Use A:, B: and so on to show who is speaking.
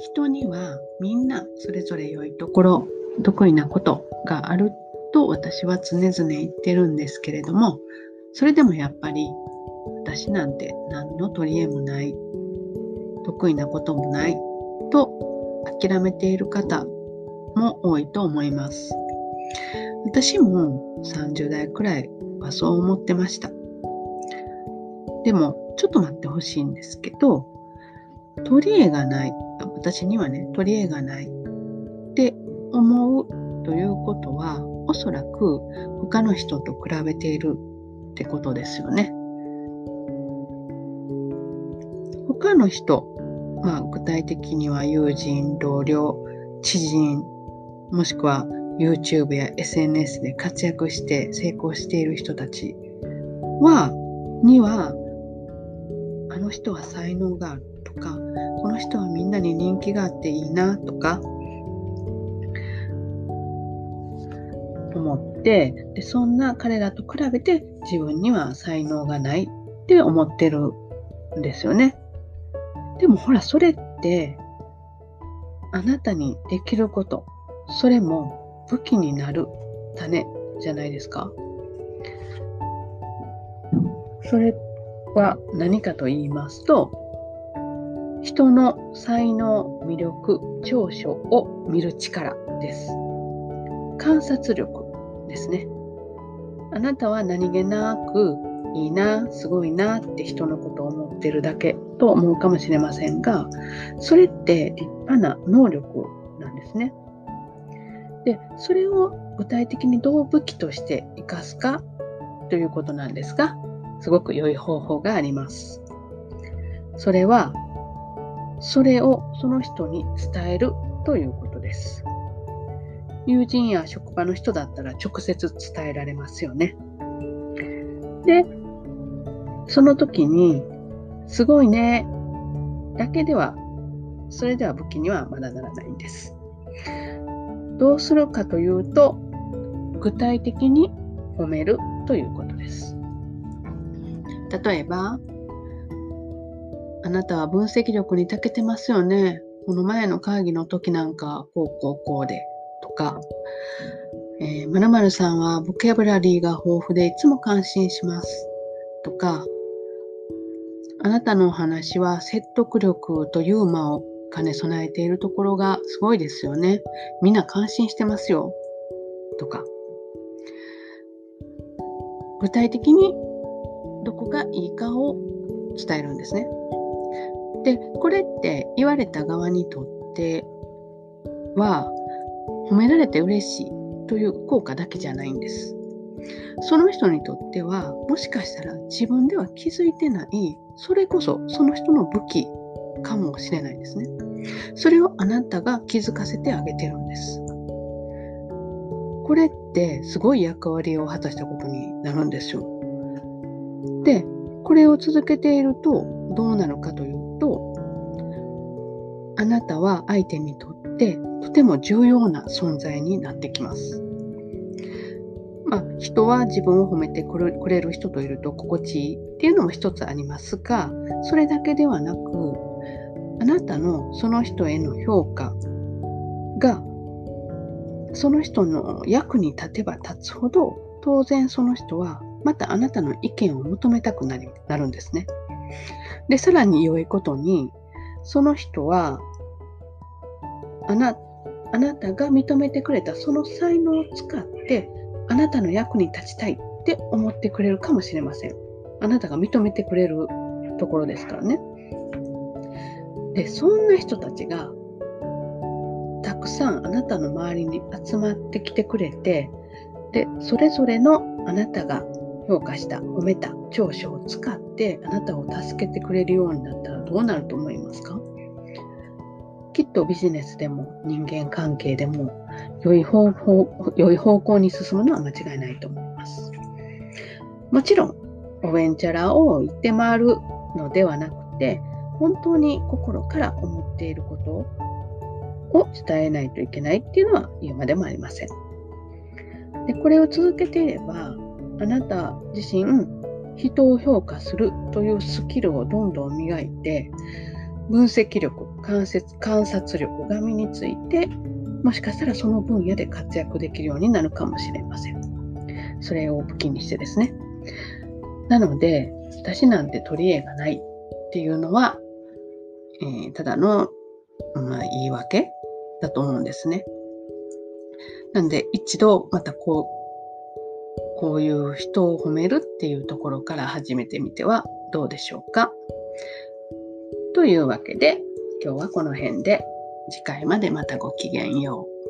A: 人にはみんなそれぞれ良いところ得意なことがあると私は常々言ってるんですけれどもそれでもやっぱり私なんて何の取り柄もない得意なこともないと諦めている方も多いと思います。私も30代くらいはそう思ってました。でもちょっと待ってほしいんですけど取り柄がない。私にはね取り柄がないって思うということはおそらく他の人と比べているってことですよね。他の人、まあ、具体的には友人、同僚、知人、もしくは YouTube や SNS で活躍して成功している人たちは、には、あの人は才能があるとか、この人はみんなに人気があっていいなとか、思ってでそんな彼らと比べて自分には才能がないって思ってるんですよね。でもほらそれってあなたにできることそれも武器になる種じゃないですか。それっは何かと言いますと人の才能魅力長所を見る力です。観察力ですね。あなたは何気なくいいな、すごいなって人のことを思ってるだけと思うかもしれませんが、それって立派な能力なんですね。で、それを具体的にどう武器として生かすかということなんですが、すごく良い方法があります。それは、それをその人に伝えるということです。友人や職場の人だったら直接伝えられますよね。で、その時に、すごいね、だけでは、それでは武器にはまだならないんです。どうするかというと、具体的に褒めるということです。例えば、あなたは分析力に長けてますよね。この前の会議の時なんか、こうこうこうで。とか、えー、〇〇さんはボキャブラリーが豊富でいつも感心しますとか、あなたのお話は説得力とユーモアを兼ね備えているところがすごいですよね。みんな感心してますよ。とか。具体的にどこがいいかを伝えるんですね。で、これって言われた側にとっては褒められて嬉しいという効果だけじゃないんです。その人にとってはもしかしたら自分では気づいてないそれこそその人の武器かもしれないですね。それをあなたが気づかせてあげてるんです。これってすごい役割を果たしたことになるんですよ。で、これを続けているとどうなるかというと、あなたは相手にとってとても重要な存在になってきます。まあ、人は自分を褒めてくれる人といると心地いいっていうのも一つありますがそれだけではなくあなたのその人への評価がその人の役に立てば立つほど当然その人はまたあなたの意見を求めたくなりなるんですね。でさらに良いことにその人はあなあなたが認めてくれたその才能を使ってあなたの役に立ちたいって思ってくれるかもしれません。あなたが認めてくれるところですからね。で、そんな人たちがたくさんあなたの周りに集まってきてくれて、で、それぞれのあなたが評価した、褒めた長所を使ってあなたを助けてくれるようになったらどうなると思いますか？きっとビジネスでも人間関係でも良い方法良い方向に進むのは間違いないと思います。もちろん、おべんちゃらを言って回るのではなくて、本当に心から思っていることを伝えないといけないっていうのは言うまでもありません。でこれを続けていれば、あなた自身、人を評価するというスキルをどんどん磨いて、分析力、観察観察力が身についてもしかしたらその分野で活躍できるようになるかもしれません。それを武器にしてですね。なので、私なんて取り柄がないっていうのは、えー、ただの、まあ、言い訳だと思うんですね。なんで、一度またこう、こういう人を褒めるっていうところから始めてみてはどうでしょうか？というわけで、今日はこの辺で次回までまたごきげんよう。